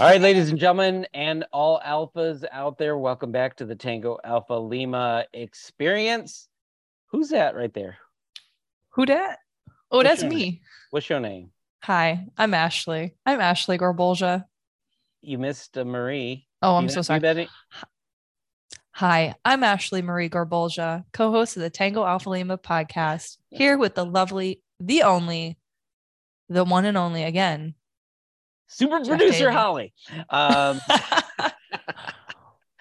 All right, ladies and gentlemen, and all alphas out there, welcome back to the Tango Alpha Lima experience. Who's that right there? Who that? Oh, What's that's me. name? What's your name? Hi, I'm Ashley. I'm Ashley Gorbolja. You missed uh, Marie. Oh, I'm You so sorry. Hi, I'm Ashley Marie Gorbolja, co-host of the Tango Alpha Lima podcast, here with the lovely, the only, the one and only again. Super Jeff producer Daly. Holly. Um,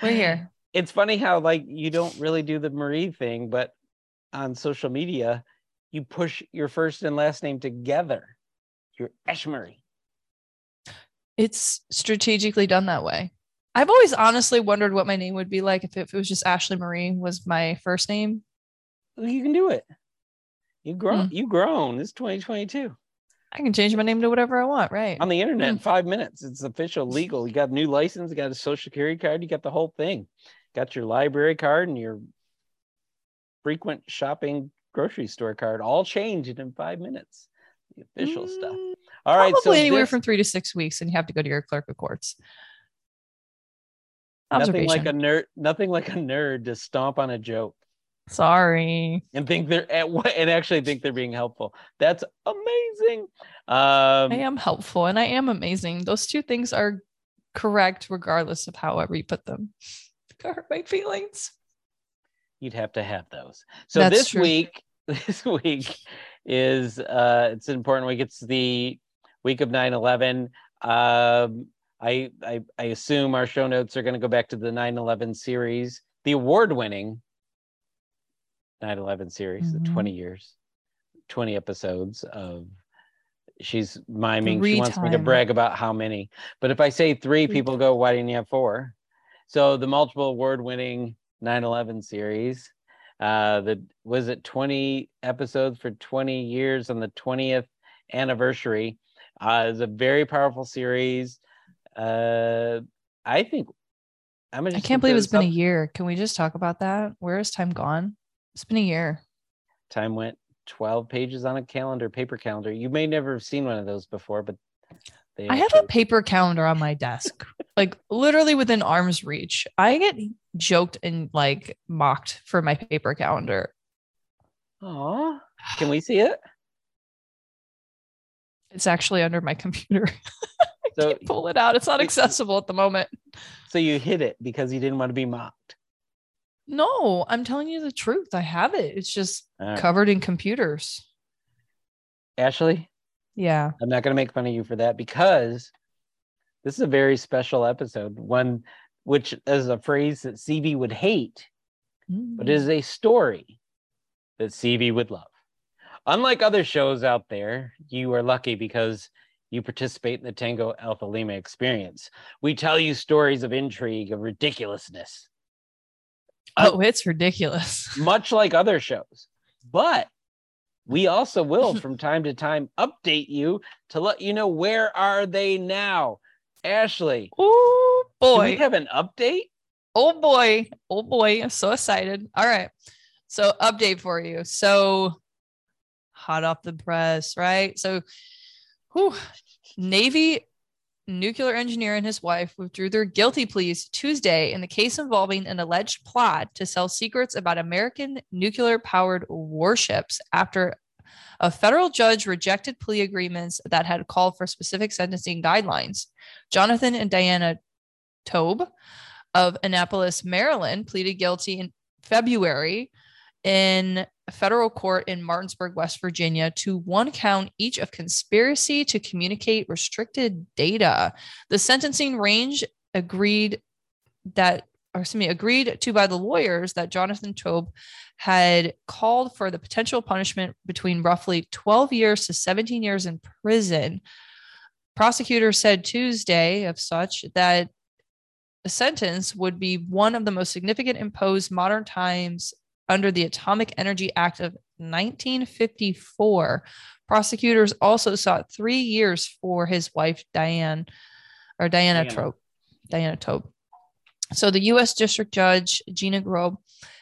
We're here. it's funny how like you don't really do the Marie thing, but on social media, you push your first and last name together. You're Ash Marie. It's strategically done that way. I've always honestly wondered what my name would be like if it, if it was just Ashley Marie was my first name. You can do it. You've grown. Hmm. You've grown. It's 2022. I can change my name to whatever I want, right? on the internet in Mm. five minutes. It's official, legal. You got a new license, you got a social security card, you got the whole thing. Got your library card and your frequent shopping grocery store card, all changed in five minutes. The official stuff. Mm, All right, Probably so anywhere this- from three to six weeks, and you have to go to your clerk of courts. nothing like a nerd, nothing like a nerd to stomp on a joke Sorry. and think they're at what and actually think they're being helpful. That's amazing. Um, I am helpful and I am amazing. Those two things are correct regardless of however you put them. Hurt my feelings. you'd have to have those. So That's this true. week, this week is uh it's an important week. It's the week of 9-11. Um I I I assume our show notes are going to go back to the 9-11 series, the award-winning 9-11 series, the Mhm. 20 years, 20 episodes of she's miming. Three she wants me to brag about how many. But if I say three, Three people go, why didn't you have four? So the multiple award-winning 9/11 series, uh, the was it 20 episodes for 20 years on the 20th anniversary. Uh, it's a very powerful series. Uh, I think I'm gonna. I can't believe it's this been a year. Can we just talk about that? Where has time gone? It's been a year. Time went 12 pages on a calendar, paper calendar. You may never have seen one of those before, but they I have a paper calendar on my desk, like literally within arm's reach. I get joked and like mocked for my paper calendar. Aw, can we see it? It's actually under my computer. So Can't pull it out. It's not accessible at the moment. so you hid it because you didn't want to be mocked. No, I'm telling you the truth. I have it. It's just right. covered in computers. Ashley, Yeah. I'm not going to make fun of you for that because this is a very special episode, one which is a phrase that Seavey would hate, but Mm. is a story that Seavey would love. Unlike other shows out there, you are lucky because you participate in the Tango Alpha Lima experience. We tell you stories of intrigue, of ridiculousness, Oh, it's ridiculous. much like other shows. But we also will from time to time update you to let you know where are they now. Ashley, Oh do we have an update? Oh boy. Oh boy. I'm so excited. All right. So, update for you. So, hot off the press, right? So, whew, Navy nuclear engineer and his wife withdrew their guilty pleas Tuesday in the case involving an alleged plot to sell secrets about American nuclear powered warships after a federal judge rejected plea agreements that had called for specific sentencing guidelines. Jonathan and Diana Toebbe of Annapolis, Maryland, pleaded guilty in February in a federal court in Martinsburg, West Virginia, to one count each of conspiracy to communicate restricted data. The sentencing range agreed that, or excuse me, agreed to by the lawyers that Jonathan Toebbe had called for the potential punishment between roughly 12 years to 17 years in prison Prosecutors said Tuesday of such that a sentence would be one of the most significant imposed modern times under the Atomic Energy Act of 1954. Prosecutors also sought three years for his wife, Diane, or Diana, Diana. Trope. Diana Tope. So the U.S. District Judge Gina Groh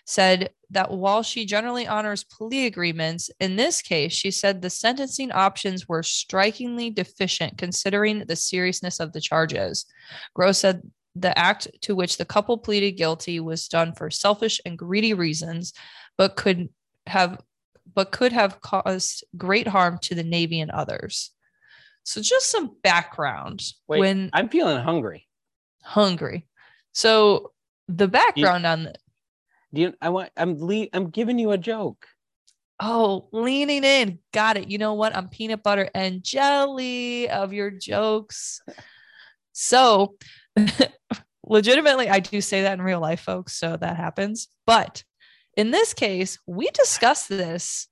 said that while she generally honors plea agreements, in this case, she said the sentencing options were strikingly deficient considering the seriousness of the charges. Gross said the act to which the couple pleaded guilty was done for selfish and greedy reasons, but could have but could have caused great harm to the Navy and others. So just some background Wait, when I'm feeling hungry. hungry. So the background on the Do you? I want. I'm. Le- I'm giving you a joke. oh leaning in, got it. You know what? I'm peanut butter and jelly of your jokes. So legitimately, I do say that in real life, folks. So that happens. But in this case, we discussed this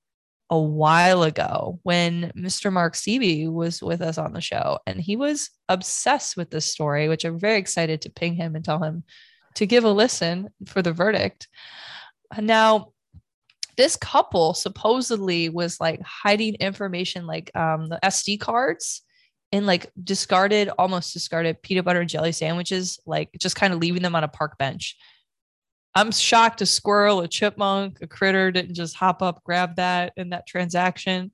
a while ago when Mr. Mark Seavey was with us on the show, and he was obsessed with this story, which I'm very excited to ping him and tell him to give a listen for the verdict. Now, this couple supposedly was like hiding information like um, the SD cards and like discarded, almost discarded peanut butter and jelly sandwiches, like just kind of leaving them on a park bench. I'm shocked a squirrel, a chipmunk, a critter didn't just hop up, grab that in that transaction.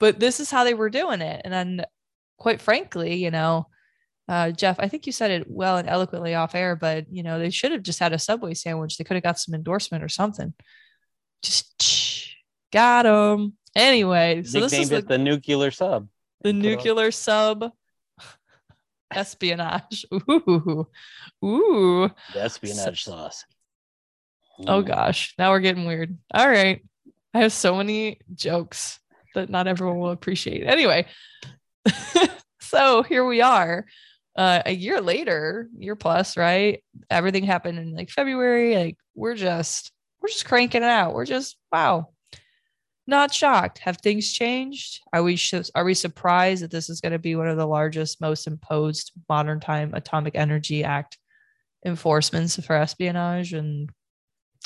But this is how they were doing it. And then, quite frankly, you know, uh, Jeff, I think you said it well and eloquently off air, but you know, they should have just had a Subway sandwich. They could have got some endorsement or something. Just got them. Anyway, so this is Nicknamed the, it the nuclear sub. The nuclear sub espionage. Ooh, ooh. The espionage sauce. Oh Mm. gosh, now we're getting weird. All right. I have so many jokes that not everyone will appreciate. Anyway, so here we are. Uh, a year later, year plus, right? Everything happened in like February. Like we're just we're just cranking it out. We're just wow. Not shocked. Have things changed? Are we sh- are we surprised that this is going to be one of the largest, most imposed modern time Atomic Energy Act enforcements for espionage and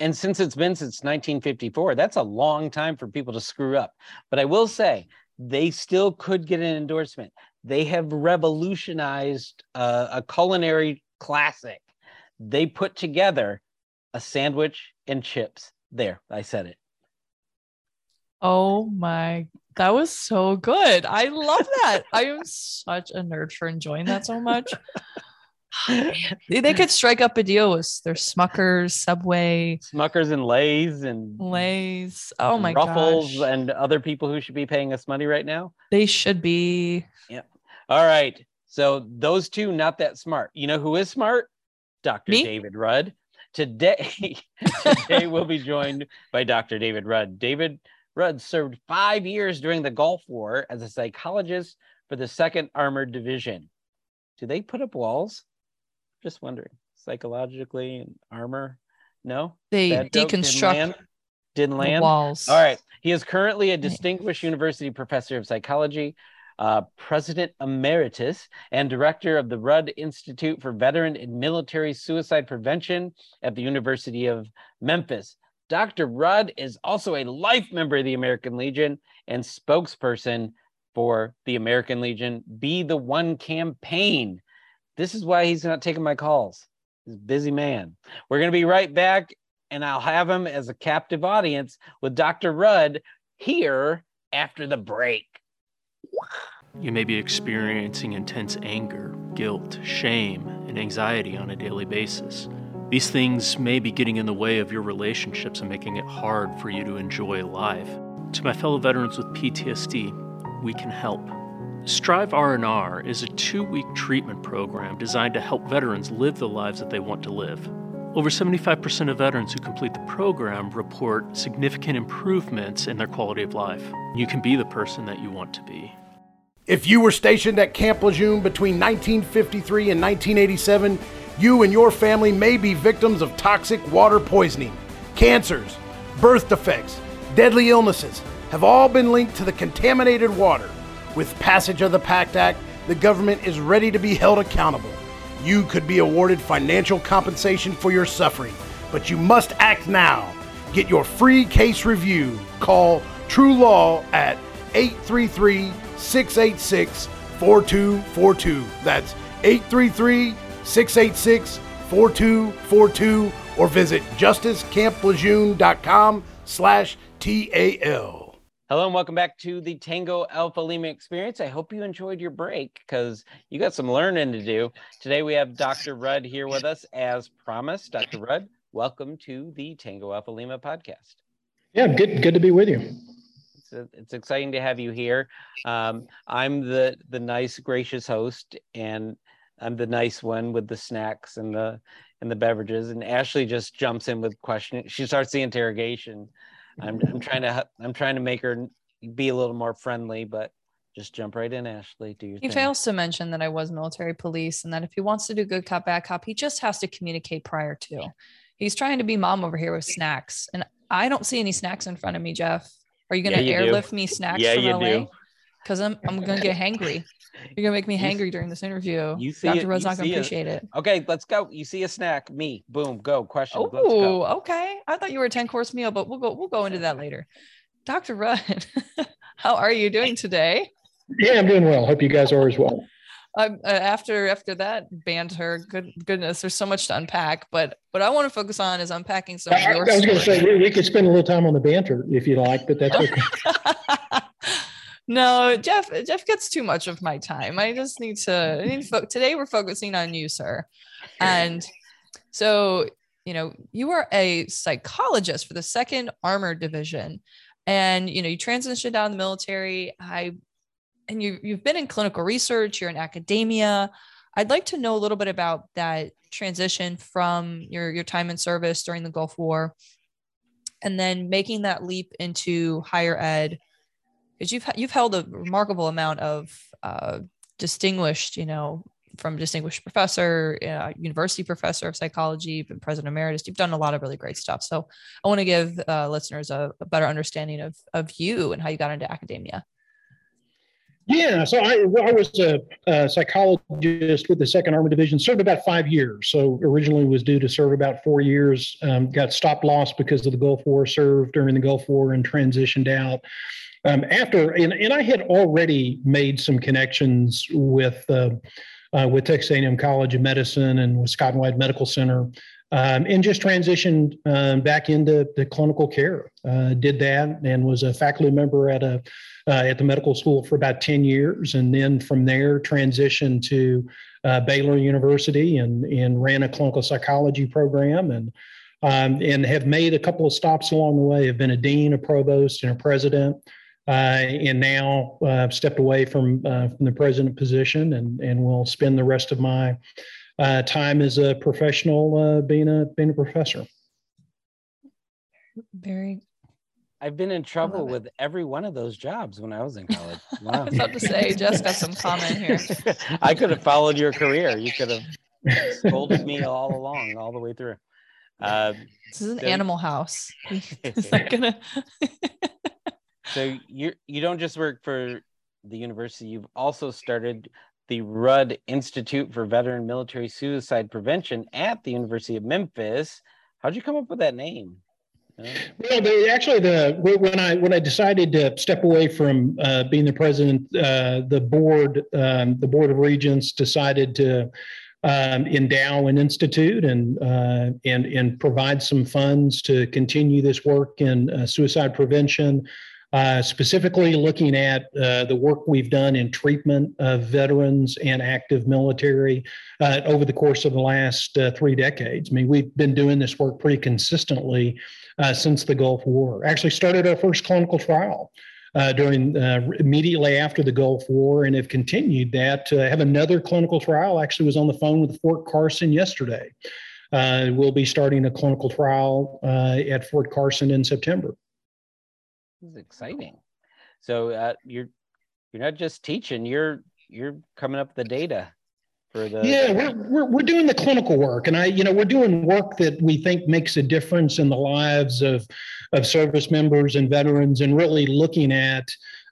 And since it's been since 1954, that's a long time for people to screw up. But I will say, they still could get an endorsement. They have revolutionized uh, a culinary classic. They put together a sandwich and chips. There, I said it. Oh my, that was so good. I love that. I am such a nerd for enjoying that so much. they, could strike up a deal with their Smuckers, Subway, Smuckers and Lay's and Lays. Oh my Ruffles gosh. and other people who should be paying us money right now. They should be. Yeah. All right. So those two, not that smart. You know who is smart? Dr. Me? David Rudd. Today, today we'll be joined by Dr. David Rudd. David Rudd served five years during the Gulf War as a psychologist for the Second Armored Division. Do they put up walls? Just wondering. Psychologically and armor? No. They That joke didn't deconstruct land? Didn't land. walls. All right. He is currently a distinguished university professor of psychology, uh, president emeritus, and director of the Rudd Institute for Veteran and Military Suicide Prevention at the University of Memphis. Dr. Rudd is also a life member of the American Legion and spokesperson for the American Legion Be the One campaign. This is why he's not taking my calls. He's a busy man. We're going to be right back, and I'll have him as a captive audience with Dr. Rudd here after the break. You may be experiencing intense anger, guilt, shame, and anxiety on a daily basis. These things may be getting in the way of your relationships and making it hard for you to enjoy life. To my fellow veterans with PTSD, we can help. Strive R&R is a 2-week treatment program designed to help veterans live the lives that they want to live. Over 75% of veterans who complete the program report significant improvements in their quality of life. You can be the person that you want to be. If you were stationed at Camp Lejeune between 1953 and 1987, you and your family may be victims of toxic water poisoning. Cancers, birth defects, deadly illnesses have all been linked to the contaminated water. With passage of the PACT Act, the government is ready to be held accountable. You could be awarded financial compensation for your suffering, but you must act now. Get your free case review. Call TruLaw at 833 686 4242. That's 833 686 4242 or visit justicecamp slash TAL. Hello and welcome back to the Tango Alpha Lima experience. I hope you enjoyed your break because you got some learning to do. Today we have Dr. Rudd here with us as promised. Dr. Rudd, welcome to the Tango Alpha Lima podcast. Yeah, good good to be with you. It's, a, it's exciting to have you here. Um, I'm the the nice, gracious host, and I'm the nice one with the snacks and the and the beverages. And Ashley just jumps in with questioning. She starts the interrogation. I'm I'm trying to I'm trying to make her be a little more friendly, but just jump right in, Ashley. Do your He thing. fails to mention that I was military police and that if he wants to do good cop, bad cop, he just has to communicate prior to. He's trying to be mom over here with snacks. And I don't see any snacks in front of me, Jeff. Are you gonna Yeah, you do. airlift me snacks Yeah, from you LA? do. Because I'm I'm gonna get hangry. You're gonna make me hangry during this interview. you see Dr. it- Rudd's you not gonna see it. appreciate it. Okay, let's go. You see a snack, me. Boom, go. Question. Oh, okay. I thought you were a 10 course meal, but we'll go we'll go into that later. Dr. Rudd, how are you doing today? Yeah, I'm doing well. Hope you guys are as well. um, uh, after after that banter, good goodness, there's so much to unpack. But what I want to focus on is unpacking some I, of I was going to say we, we could spend a little time on the banter if you like, but that's okay. No, Jeff. Jeff gets too much of my time. I just need to. I need to fo- today we're focusing on you, sir. And so, you know, you are a psychologist for the Second Armored Division, and you know, you transitioned out of the military. I, and you you've been in clinical research. You're in academia. I'd like to know a little bit about that transition from your your time in service during the Gulf War, and then making that leap into higher ed, because you've you've held a remarkable amount of uh, distinguished, you know, from distinguished professor, uh, university professor of psychology, been president emeritus. You've done a lot of really great stuff. So I want to give uh, listeners a, a better understanding of of you and how you got into academia. Yeah, so I, I was a, a psychologist with the Second Army Division, served about five years. So originally was due to serve about four years, um, got stopped lost because of the Gulf War, served during the Gulf War and transitioned out. Um, after, and, and I had already made some connections with uh, uh, with Texas A&M College of Medicine and with Scott and White Medical Center, um, and just transitioned um, back into the clinical care. Uh, did that and was a faculty member at a uh, at the medical school for about 10 years. And then from there, transitioned to uh, Baylor University and, and ran a clinical psychology program and, um, and have made a couple of stops along the way. Have been a dean, a provost, and a president. Uh, and now uh, stepped away from, uh, from the president position and, and will spend the rest of my uh, time as a professional uh, being, a, being a professor. Very. I've been in trouble love it. with every one of those jobs when I was in college. Wow. I was about to say, Jeff's got some comment here. I could have followed your career. You could have scolded me all along, all the way through. Uh, This is an So- animal house. It's not gonna. So you you don't just work for the university. You've also started the Rudd Institute for Veteran Military Suicide Prevention at the University of Memphis. How'd you come up with that name? Well, actually, the when I when I decided to step away from uh, being the president, uh, the board um, the board of regents decided to um, endow an institute and uh, and and provide some funds to continue this work in uh, suicide prevention. Uh, specifically looking at uh, the work we've done in treatment of veterans and active military uh, over the course of the last uh, three decades. I mean, we've been doing this work pretty consistently uh, since the Gulf War. Actually, started our first clinical trial uh, during immediately after the Gulf War, and have continued that. Have another clinical trial. Actually, was on the phone with Fort Carson yesterday. We'll be starting a clinical trial at Fort Carson in September. This is exciting. So uh, you're you're not just teaching. You're you're coming up with the data for the Yeah, we're, we're, we're doing the clinical work and I, you know, we're doing work that we think makes a difference in the lives of, of service members and veterans and really looking at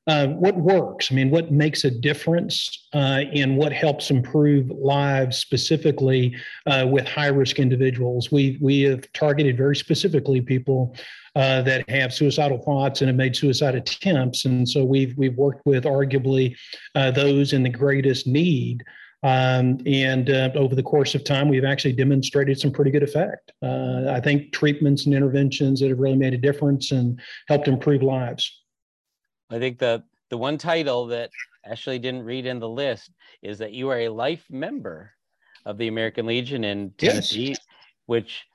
uh, what works. I mean, what makes a difference uh, and what helps improve lives specifically uh, with high risk individuals. We we have targeted very specifically people uh, that have suicidal thoughts and have made suicide attempts, and so we've we've worked with arguably uh, those in the greatest need. Um, and uh, over the course of time, we've actually demonstrated some pretty good effect. Uh, I think treatments and interventions that have really made a difference and helped improve lives. I think the the one title that Ashley didn't read in the list is that you are a life member of the American Legion in Tennessee, yes. which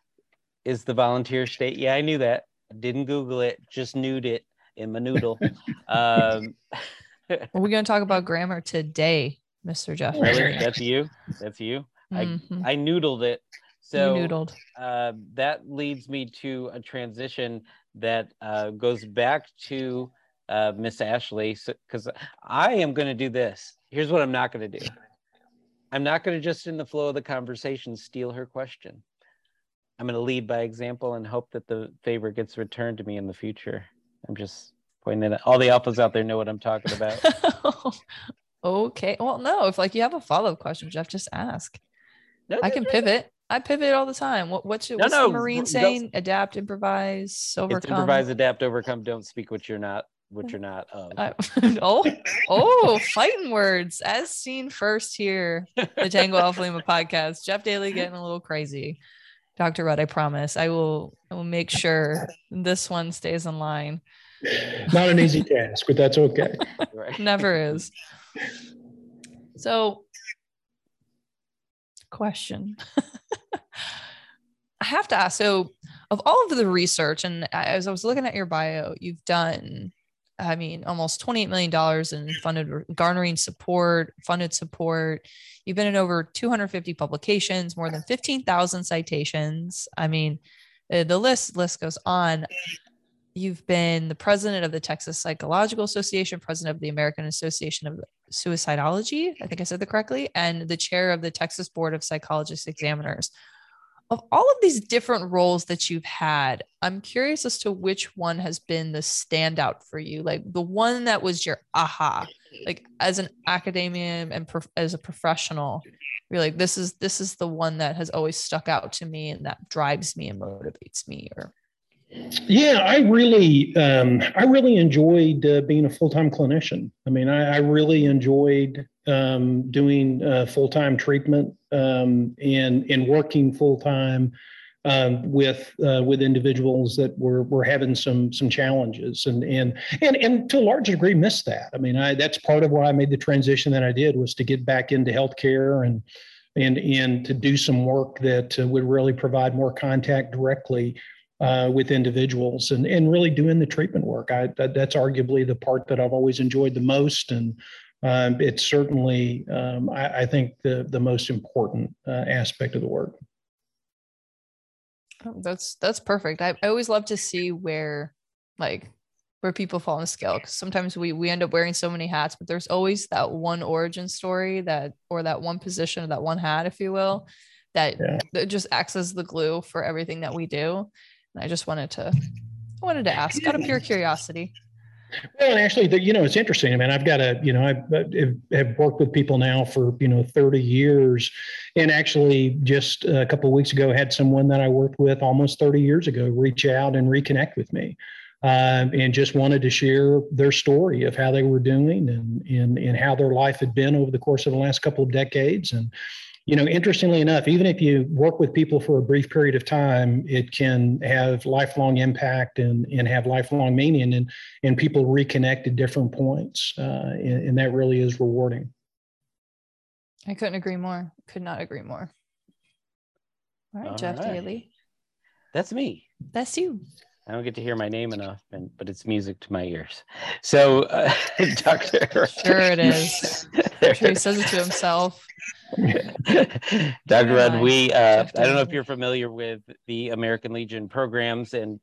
is the volunteer state. Yeah, I knew that. Didn't Google it, just knew it in my noodle. um, Are we going to talk about grammar today? Mr. Jeff. Really? That's you. That's you. Mm-hmm. I I noodled it. So you noodled. Uh, that leads me to a transition that uh, goes back to uh, Miss Ashley, because so, I am going to do this. Here's what I'm not going to do. I'm not going to just in the flow of the conversation steal her question. I'm going to lead by example and hope that the favor gets returned to me in the future. I'm just pointing at all the alphas out there know what I'm talking about. Okay. Well, no, if like you have a follow up question, Jeff, just ask. No, I can pivot. I pivot all the time. What, what's, no, what's no, the Marine saying? Adapt, improvise, overcome. It's improvise, adapt, overcome. Don't speak what you're not. What you're not. Of. Um, I, uh, oh, oh, fighting words as seen first here. The Tango Alpha Lima podcast. Jeff Daly getting a little crazy. Dr. Rudd, I promise. I will. I will make sure this one stays in line. Not an easy task, but that's okay. Never is. So, question. I have to ask. So, of all of the research, and as I was looking at your bio, you've done, I mean, almost $28 million in funded garnering support, funded support. You've been in over 250 publications, more than 15,000 citations. I mean, eh, the list list goes on. You've been the president of the Texas Psychological Association, president of the American Association of Suicidology, I think I said that correctly, and the chair of the Texas Board of Psychologist Examiners. Of all of these different roles that you've had, I'm curious as to which one has been the standout for you, like the one that was your aha, like as an academician and as a professional. You're like, this is this is the one that has always stuck out to me and that drives me and motivates me, or yeah, I really, um, I really enjoyed uh, being a full time clinician. I mean, I, I really enjoyed um, doing uh, full time treatment um, and and working full time um, with uh, with individuals that were were having some some challenges and and and and to a large degree missed that. I mean, I that's part of why I made the transition that I did was to get back into healthcare and and and to do some work that uh, would really provide more contact directly uh, with individuals and, and really doing the treatment work. I, that, that's arguably the part that I've always enjoyed the most. And um, it's certainly, um, I, I, think, the, the most important uh, aspect of the work. Oh, that's that's perfect. I, I always love to see where like where people fall on the scale because sometimes we we end up wearing so many hats, but there's always that one origin story that or that one position or that one hat, if you will, that, yeah. that just acts as the glue for everything that we do. I just wanted to I wanted to ask out of pure curiosity. Well, and actually, the, you know, it's interesting. I mean, I've got a, you know, I have worked with people now for, you know, 30 years. And actually, just a couple of weeks ago, had someone that I worked with almost 30 years ago reach out and reconnect with me. Um, and just wanted to share their story of how they were doing and, and, and how their life had been over the course of the last couple of decades. And, you know, interestingly enough, even if you work with people for a brief period of time, it can have lifelong impact and, and have lifelong meaning, and, and people reconnect at different points. Uh, and, and that really is rewarding. I couldn't agree more. Could not agree more. All right, All Jeff right. Daly. That's me. That's you. I don't get to hear my name enough, but it's music to my ears. So, uh, Doctor. Sure, it is. I'm sure he says it to himself. Dr. Rudd, we, uh, I don't know if you're familiar with the American Legion programs and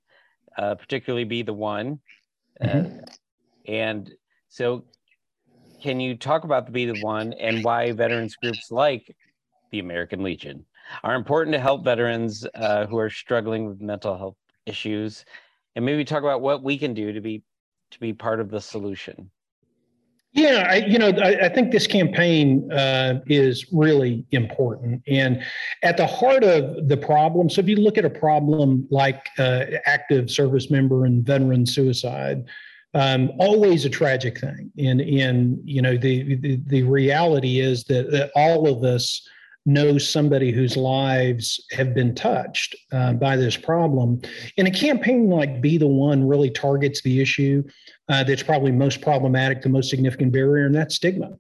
uh, particularly Be the One. Uh, mm-hmm. and so, can you talk about the Be the One and why veterans groups like the American Legion are important to help veterans uh, who are struggling with mental health issues and maybe talk about what we can do to be to be part of the solution Yeah, I, you know, I, I, think this campaign uh, is really important, and at the heart of the problem. So, if you look at a problem like uh, active service member and veteran suicide, um, always a tragic thing, and and you know, the the, the reality is that, that all of us know somebody whose lives have been touched uh, by this problem. And a campaign like Be the One really targets the issue uh, that's probably most problematic, the most significant barrier, and that's stigma.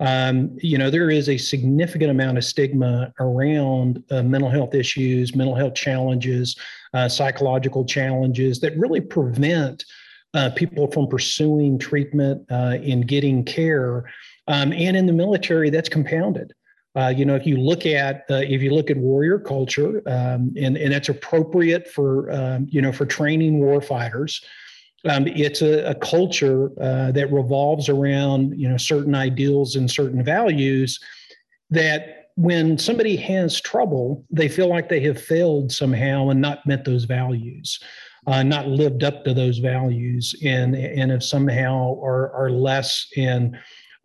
Um, you know, there is a significant amount of stigma around uh, mental health issues, mental health challenges, uh, psychological challenges that really prevent uh, people from pursuing treatment uh, and getting care. Um, and in the military, that's compounded. Uh, you know, if you look at uh, if you look at warrior culture, um, and and that's appropriate for um, you know for training war fighters. Um, it's a, a culture uh, that revolves around you know certain ideals and certain values that when somebody has trouble, they feel like they have failed somehow and not met those values, uh, not lived up to those values, and and if somehow are are less in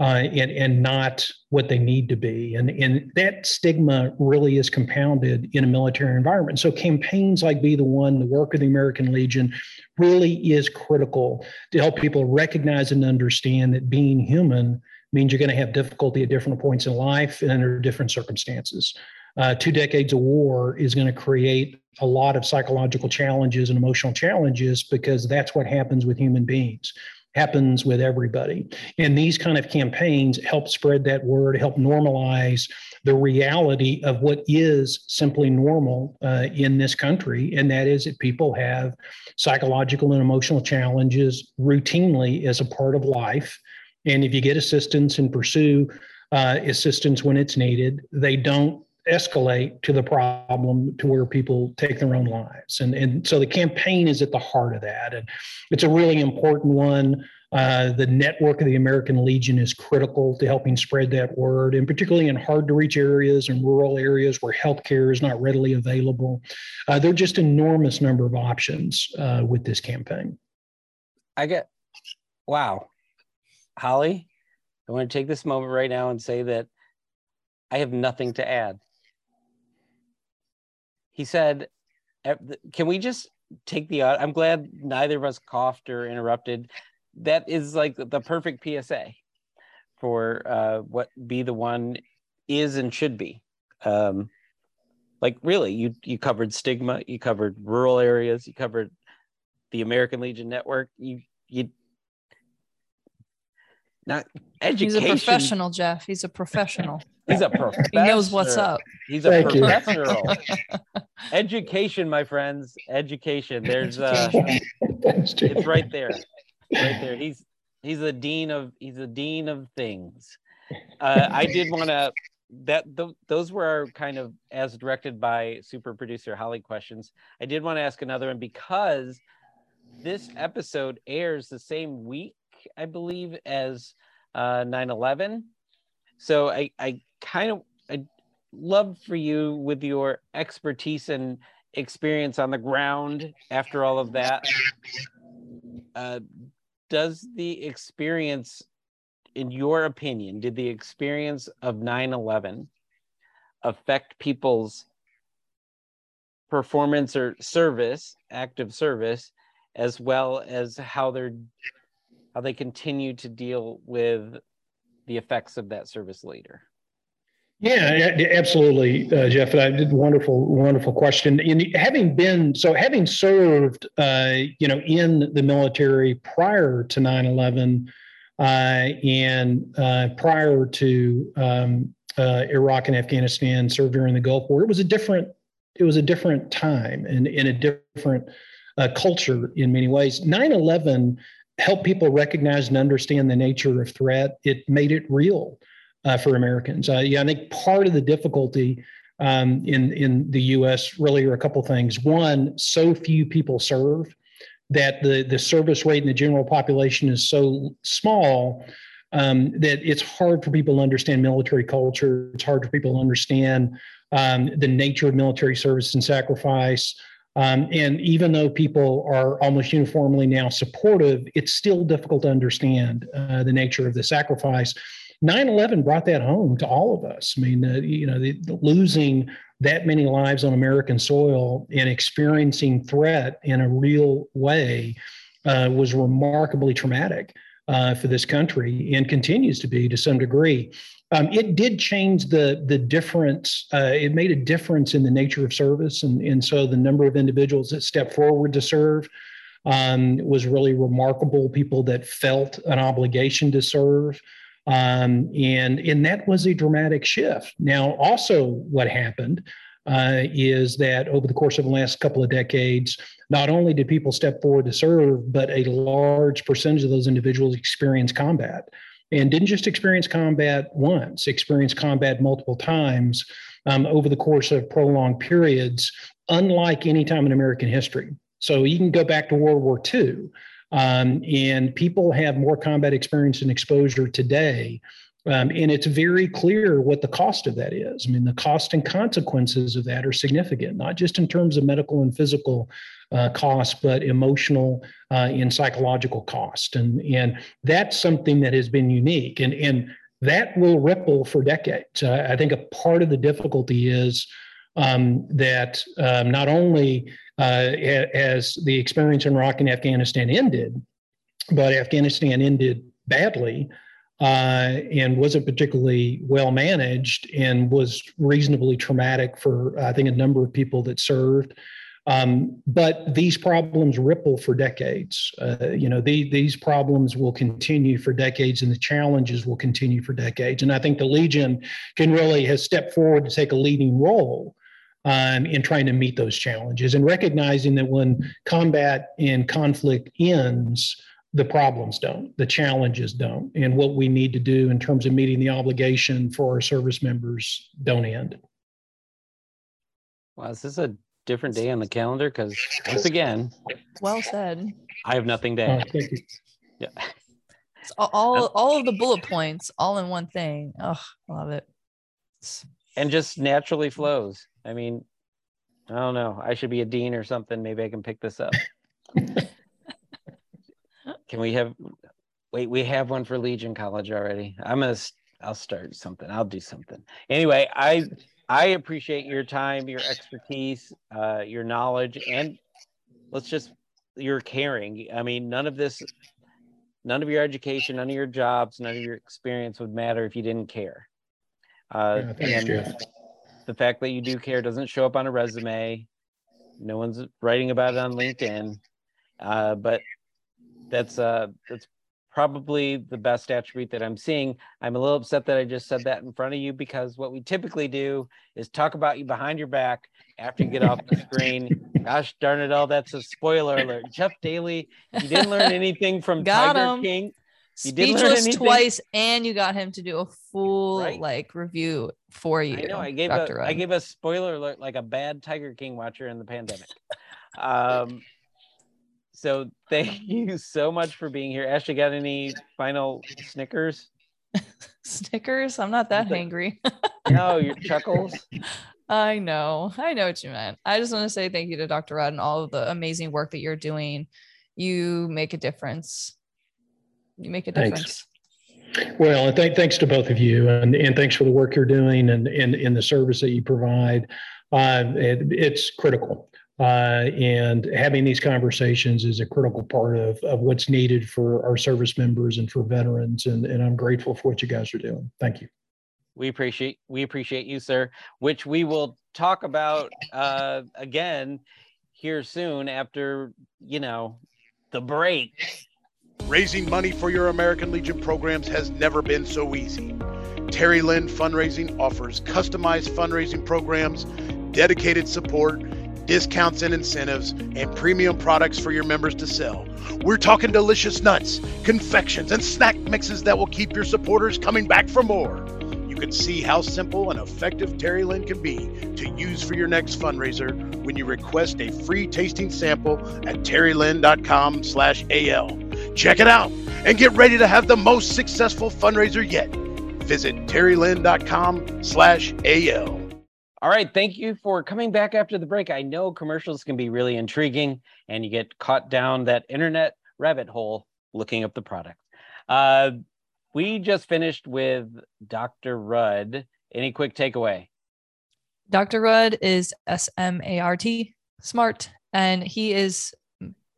uh, and, and not what they need to be. And, and that stigma really is compounded in a military environment. So campaigns like Be the One, the work of the American Legion, really is critical to help people recognize and understand that being human means you're going to have difficulty at different points in life and under different circumstances. Uh, two decades of war is going to create a lot of psychological challenges and emotional challenges because that's what happens with human beings happens with everybody. And these kind of campaigns help spread that word, help normalize the reality of what is simply normal uh, in this country. And that is that people have psychological and emotional challenges routinely as a part of life. And if you get assistance and pursue uh, assistance when it's needed, they don't escalate to the problem to where people take their own lives. And, and so the campaign is at the heart of that. And it's a really important one. Uh, the network of the American Legion is critical to helping spread that word, and particularly in hard to reach areas and rural areas where healthcare is not readily available. Uh, there are just enormous number of options uh, with this campaign. I get, wow. Holly, I want to take this moment right now and say that I have nothing to add he said, "Can we just take the?" I'm glad neither of us coughed or interrupted. That is like the perfect PSA for uh, what be the one is and should be. Um, like really, you you covered stigma, you covered rural areas, you covered the American Legion Network. You you not education. He's a professional, Jeff. He's a professional. He's a professor. he knows what's up. He's a Thank professional. Education, my friends. Education. There's uh it's right there. Right there. He's he's a dean of he's a dean of things. Uh, I did want to that th- those were our kind of as directed by super producer Holly questions. I did want to ask another one because this episode airs the same week, I believe, as uh, 9/11. So I I kind of I'd love for you with your expertise and experience on the ground after all of that. Uh, does the experience, in your opinion, did the experience of 9 11 affect people's performance or service, active service, as well as how they're how they continue to deal with the effects of that service later? Yeah, absolutely, uh, Jeff. I did wonderful, wonderful question. And having been so, having served, uh, you know, in the military prior to 9/11 uh, and uh, prior to um, uh, Iraq and Afghanistan, served during the Gulf War, it was a different, it was a different time and in a different uh, culture in many ways. 9/11 helped people recognize and understand the nature of threat. It made it real uh, for Americans. Uh, yeah, I think part of the difficulty um, in in the U.S. really are a couple things. One, so few people serve that the the service rate in the general population is so small um, that it's hard for people to understand military culture. It's hard for people to understand um, the nature of military service and sacrifice. Um, and even though people are almost uniformly now supportive, it's still difficult to understand uh, the nature of the sacrifice. 9/11 brought that home to all of us. I mean, uh, you know, the, the losing that many lives on American soil and experiencing threat in a real way uh, was remarkably traumatic uh, for this country and continues to be to some degree. Um, it did change the the difference. Uh, it made a difference in the nature of service, and and so the number of individuals that stepped forward to serve um, was really remarkable. People that felt an obligation to serve. Um, and and that was a dramatic shift. Now, also, what happened uh, is that over the course of the last couple of decades, not only did people step forward to serve, but a large percentage of those individuals experienced combat and didn't just experience combat once, experienced combat multiple times um, over the course of prolonged periods, unlike any time in American history. So you can go back to World War II, um, and people have more combat experience and exposure today um, and it's very clear what the cost of that is. I mean, the cost and consequences of that are significant, not just in terms of medical and physical uh, cost, but emotional uh, and psychological cost. And, and that's something that has been unique. And, and that will ripple for decades. Uh, I think a part of the difficulty is um, that um, not only uh, as the experience in Iraq and Afghanistan ended, but Afghanistan ended badly uh, and wasn't particularly well managed and was reasonably traumatic for, I think, a number of people that served. Um, but these problems ripple for decades. Uh, you know, the, these problems will continue for decades, and the challenges will continue for decades. And I think the Legion can really has stepped forward to take a leading role um, in trying to meet those challenges and recognizing that when combat and conflict ends, the problems don't, the challenges don't, and what we need to do in terms of meeting the obligation for our service members don't end. Wow, is this a different day on the calendar? Because once again, well said. I have nothing to Uh, add. thank you. Yeah. It's all, all all of the bullet points all in one thing. Oh, love it. And just naturally flows. I mean, I don't know. I should be a dean or something. Maybe I can pick this up. can we have? Wait, we have one for Legion College already. I'm gonna. I'll start something. I'll do something. Anyway, I I appreciate your time, your expertise, uh, your knowledge, and let's just your caring. I mean, none of this, none of your education, none of your jobs, none of your experience would matter if you didn't care. Uh, Yeah, thanks, Jeff. the fact that you do care doesn't show up on a resume. No one's writing about it on LinkedIn, uh, but that's uh, that's probably the best attribute that I'm seeing. I'm a little upset that I just said that in front of you because what we typically do is talk about you behind your back after you get off the screen. Gosh darn it all, that's a spoiler alert. Jeff Daly, you didn't learn anything from Got Tiger him. King. You didn't learn Speechless twice, and you got him to do a full Right. like review for you. I know. I gave Dr. a I Rudd. gave a spoiler alert like a bad Tiger King watcher in the pandemic. Um, so thank you so much for being here. Ashley, got any final Snickers? Snickers. I'm not that Nothing. hangry. No, your chuckles. I know. I know what you meant. I just want to say thank you to Dr. Rudd and all of the amazing work that you're doing. You make a difference. You make a difference. Thanks. difference. Well, and thank, thanks to both of you, and, and thanks for the work you're doing and and, and the service that you provide. Uh, it, it's critical, uh, and having these conversations is a critical part of, of what's needed for our service members and for veterans. And, and I'm grateful for what you guys are doing. Thank you. We appreciate we appreciate you, sir. Which we will talk about uh, again here soon after you know the break. Raising money for your American Legion programs has never been so easy. Terri Lynn Fundraising offers customized fundraising programs, dedicated support, discounts and incentives, and premium products for your members to sell. We're talking delicious nuts, confections, and snack mixes that will keep your supporters coming back for more. You can see how simple and effective Terri Lynn can be to use for your next fundraiser when you request a free tasting sample at terrilynn.com slash AL. Check it out and get ready to have the most successful fundraiser yet. Visit terrilynn.com slash AL. All right, thank you for coming back after the break. I know commercials can be really intriguing and you get caught down that internet rabbit hole looking up the product. Uh, we just finished with Dr. Rudd. Any quick takeaway? Dr. Rudd is S M A R T, smart, and he is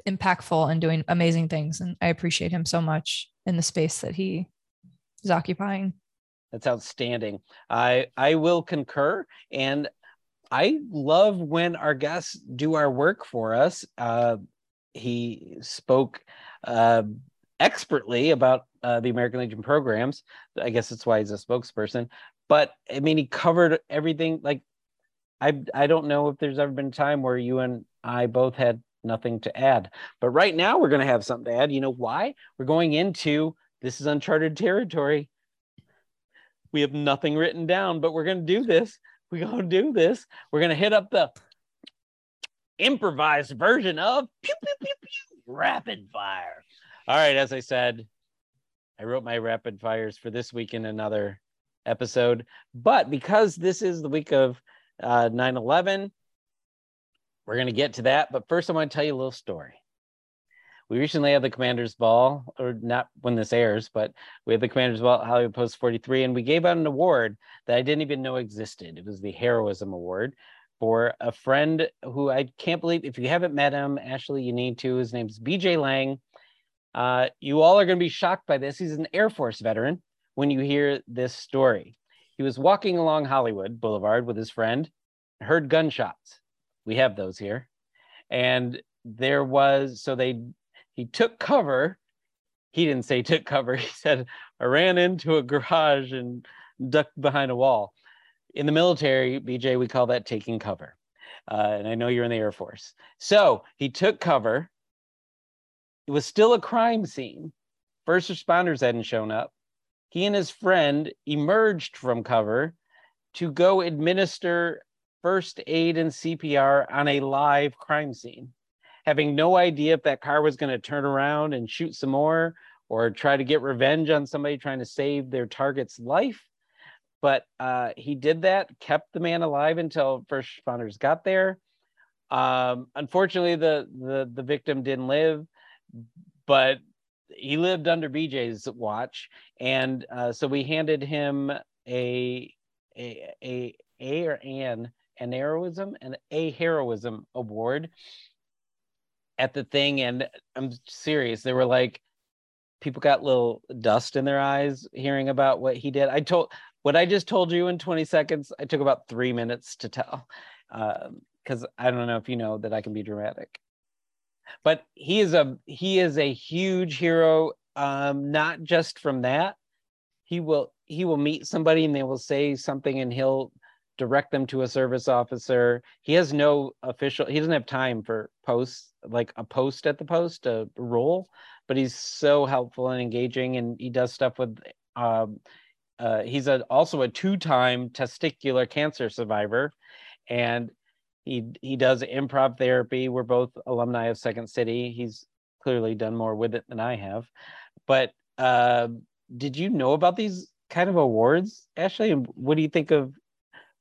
impactful and doing amazing things. And I appreciate him so much in the space that he is occupying. That's outstanding. I I will concur, and I love when our guests do our work for us. Uh, he spoke uh, expertly about uh, the American Legion programs. I guess that's why he's a spokesperson. But I mean, he covered everything. Like, I I don't know if there's ever been a time where you and I both had nothing to add. But right now, we're going to have something to add. You know why? We're going into this is uncharted territory. We have nothing written down, but we're going to do this. We're going to do this. We're going to hit up the improvised version of pew, pew, pew, pew, rapid fire. All right, as I said, I wrote my rapid fires for this week in another episode. But because this is the week of uh, 9 11, we're going to get to that. But first, I want to tell you a little story we recently had the Commanders Ball, or not when this airs, but we had the Commanders Ball at Hollywood Post 43, and we gave out an award that I didn't even know existed. It was the Heroism Award for a friend who I can't believe, if you haven't met him, Ashley, you need to. His name's BJ Lang. Uh, you all are going to be shocked by this. He's an Air Force veteran when you hear this story. He was walking along Hollywood Boulevard with his friend, heard gunshots. We have those here. And there was, so they he took cover. He didn't say took cover. He said, I ran into a garage and ducked behind a wall. In the military, BJ, we call that taking cover. Uh, and I know you're in the Air Force. So he took cover. It was still a crime scene. First responders hadn't shown up. He and his friend emerged from cover to go administer first aid and CPR on a live crime scene having no idea if that car was going to turn around and shoot some more or try to get revenge on somebody trying to save their target's life. But uh, he did that, kept the man alive until first responders got there. Um, unfortunately, the, the the victim didn't live, but he lived under BJ's watch, and uh, so we handed him a a a a or an an heroism and a heroism award at the thing and I'm serious. They were like, people got little dust in their eyes hearing about what he did. I told what I just told you in 20 seconds, I took about three minutes to tell. Because um, I don't know if you know that I can be dramatic. But he is a he is a huge hero, um, not just from that. He will he will meet somebody and they will say something and he'll direct them to a service officer. He has no official, he doesn't have time for posts, like a post at the post, a role, but he's so helpful and engaging and he does stuff with, um, uh, he's a, also a two-time testicular cancer survivor and he he does improv therapy. We're both alumni of Second City. He's clearly done more with it than I have. But uh, did you know about these kind of awards, Ashley? And what do you think of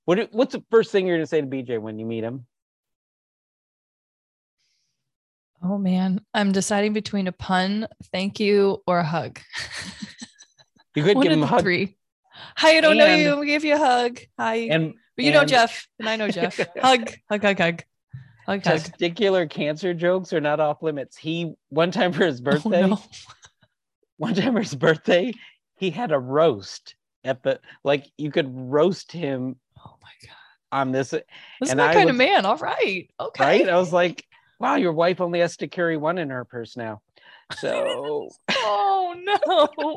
what what's the first thing you're gonna say to BJ when you meet him? Oh man, I'm deciding between a pun, thank you, or a hug. You could give him a hug. Three. Hi, I don't know you. We give you a hug. Hi. And but you know Jeff, and I know Jeff. hug, hug, hug, hug. Hug, Testicular hug. cancer jokes are not off limits. He one time for his oh, birthday, oh, no. one time for his birthday, he had a roast at the like you could roast him on this. This and my I kind was, of man. All right. Okay. Right. I was like, wow, your wife only has to carry one in her purse now. So oh no.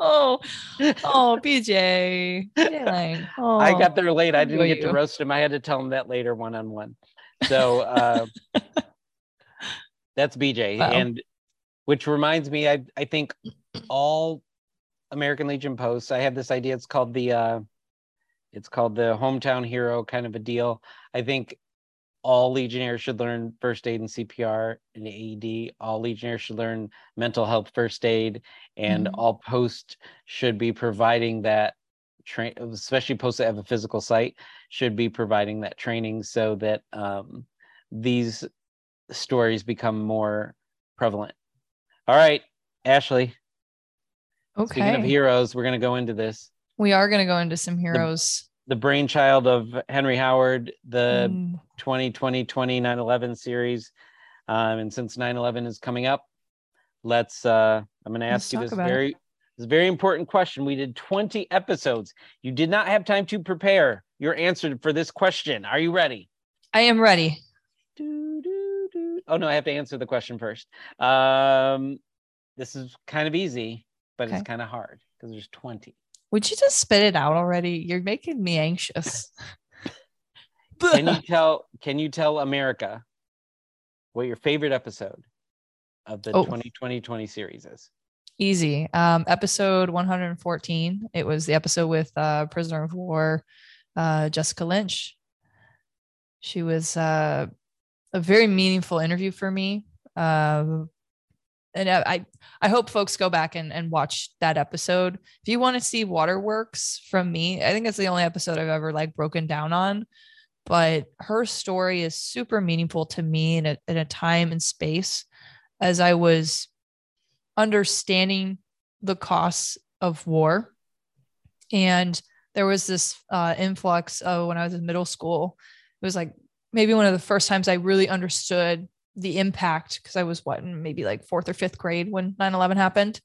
oh, oh BJ. Oh, I got there late. I didn't get to roast him. I had to tell him that later one on one. So uh, that's BJ. Wow. And which reminds me, I I think all American Legion posts, I have this idea. It's called the uh it's called the hometown hero kind of a deal. I think all Legionnaires should learn first aid and CPR and AED. All Legionnaires should learn mental health first aid, and mm-hmm. all posts should be providing that train, especially posts that have a physical site, should be providing that training so that um, these stories become more prevalent. All right, Ashley. Okay. Speaking of heroes, we're going to go into this. We are going to go into some heroes. The brainchild of Henry Howard, the Mm, 2020 20 9 11 series. Um, and since 9 11 is coming up, let's, uh, I'm going to Let's ask you this about it. very, this very important question. We did 20 episodes. You did not have time to prepare your answer for this question. Are you ready? I am ready. Do, do, do. Oh, no, I have to answer the question first. Um, this is kind of easy, but Okay. it's kind of hard because there's 20. Would you just spit it out already? You're making me anxious. Can you tell, can you tell America what your favorite episode of the Oh. 2020 20 series is? Easy. Um, episode 114. It was the episode with uh, prisoner of war, uh, Jessica Lynch. She was uh, a very meaningful interview for me. Um, and I, I, hope folks go back and, and watch that episode. If you want to see waterworks from me, I think it's the only episode I've ever like broken down on. But her story is super meaningful to me in a, in a time and space as I was understanding the costs of war. And there was this uh, influx of when I was in middle school. It was like maybe one of the first times I really understood the impact because I was what, maybe like fourth or fifth grade when 9 11 happened.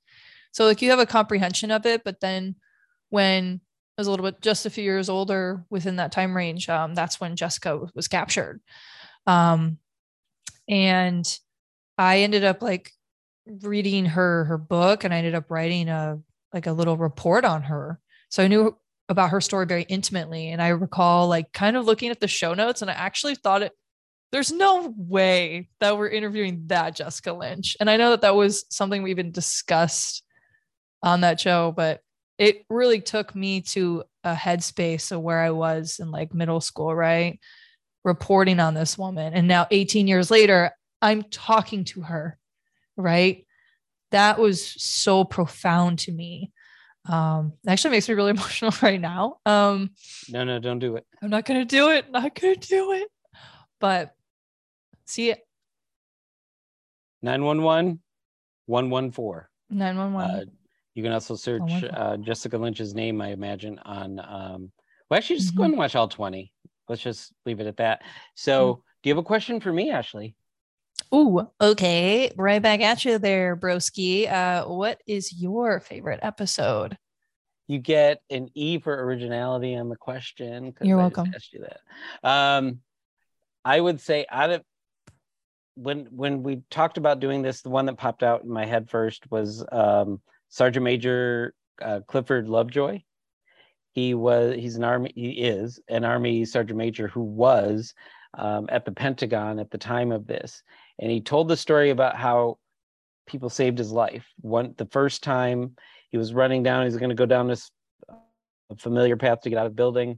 So, like, you have a comprehension of it. But then when I was a little bit just a few years older within that time range, um, that's when Jessica was captured. Um, and I ended up like reading her her book and I ended up writing a like a little report on her. So I knew about her story very intimately and I recall like kind of looking at the show notes and I actually thought it there's no way that we're interviewing that Jessica Lynch. And I know that that was something we even discussed on that show, but it really took me to a headspace of where I was in like middle school, right? Reporting on this woman. And now 18 years later, I'm talking to her, right? That was so profound to me. Um, it actually makes me really emotional right now. Um, No, no, don't do it. I'm not gonna do it, not gonna do it. But see 911 114. 911. Uh, you can also search uh, Jessica Lynch's name, I imagine, on. Um, well, actually, just Mm-hmm. go and watch all 20. Let's just leave it at that. So, Mm. do you have a question for me, Ashley? Ooh, okay. Right back at you there, broski. Uh, what is your favorite episode? You get an E for originality on the question. You're I just welcome. asked you that. Um, I would say out of when when we talked about doing this, the one that popped out in my head first was um, Sergeant Major uh, Clifford Lovejoy. He was he's an army he is an army sergeant major who was um, at the Pentagon at the time of this, and he told the story about how people saved his life. One the first time he was running down, he's going to go down this familiar path to get out of building.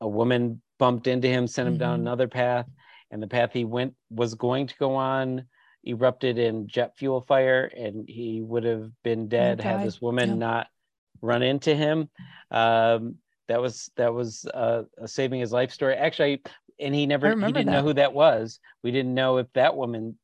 A woman bumped into him, sent him down Mhm. another path, and the path he went was going to go on erupted in jet fuel fire, and he would have been dead had this woman not run into him. Um, that was that was uh, a saving his life story. Actually, and he never he didn't know who that was. We didn't know if that woman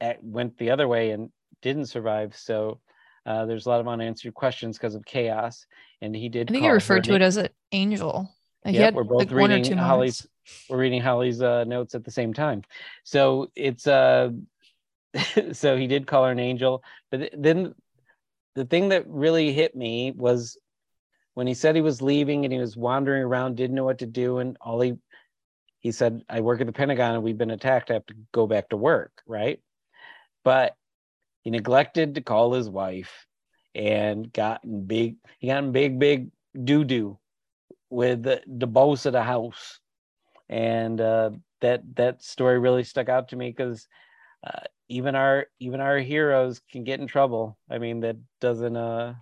at, went the other way and didn't survive. So uh, there's a lot of unanswered questions because of chaos. And he did. I think he referred to it as an angel. He Yep, had we're both like one or reading two Holly's- moments. We're reading Holly's uh, notes at the same time. So it's uh so he did call her an angel, but then the thing that really hit me was when he said he was leaving and he was wandering around, didn't know what to do, and all he he said, "I work at the Pentagon and we've been attacked. I have to go back to work." Right, but he neglected to call his wife and got in big. He got in big, big doo doo with the, the boss of the house, and uh, that that story really stuck out to me because uh, even our even our heroes can get in trouble. I mean, that doesn't uh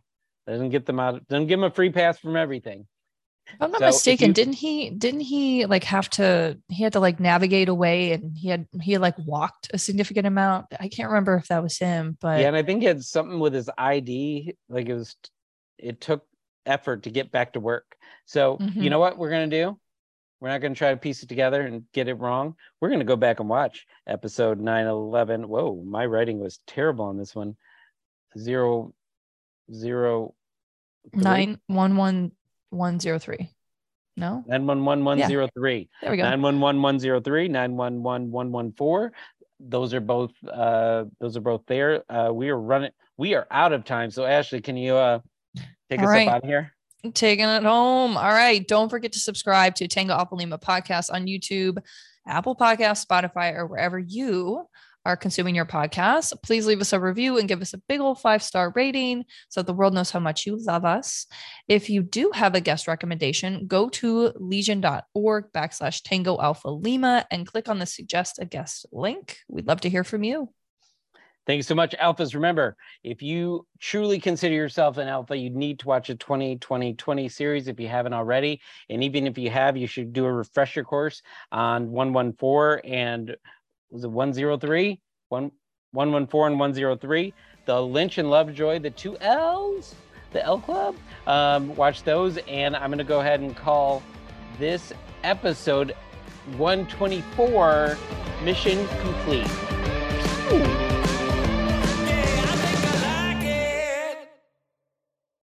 doesn't get them out. Doesn't give them a free pass from everything. If I'm not So mistaken, you- didn't he didn't he like have to he had to like navigate away and he had he had like walked a significant amount. I can't remember if that was him, but yeah, and I think he had something with his ID. Like it was, it took effort to get back to work. So you Mhm. know what we're gonna do? We're not gonna try to piece it together and get it wrong. We're gonna go back and watch episode 911. Whoa, my writing was terrible on this one. Zero zero three? Nine one one one zero three. No, 911103. there we go. 911103, 911114. Those are both uh those are both there. Uh we are running we are out of time. So Ashley, can you uh take All us right. up out of here? Taking it home. All right. Don't forget to subscribe to Tango Alpha Lima podcast on YouTube, Apple Podcasts, Spotify, or wherever you are consuming your podcast. Please leave us a review and give us a big old five star rating so the world knows how much you love us. If you do have a guest recommendation, go to legion.org backslash Tango Alpha Lima and click on the suggest a guest link. We'd love to hear from you. Thank you so much, Alphas. Remember, if you truly consider yourself an alpha, you need to watch a 2020 20 series if you haven't already. And even if you have, you should do a refresher course on 114 and was it 103? One, 114 and 103. The Lynch and Lovejoy, the two L's, the L Club. Um, watch those. And I'm going to go ahead and call this episode 124 Mission Complete.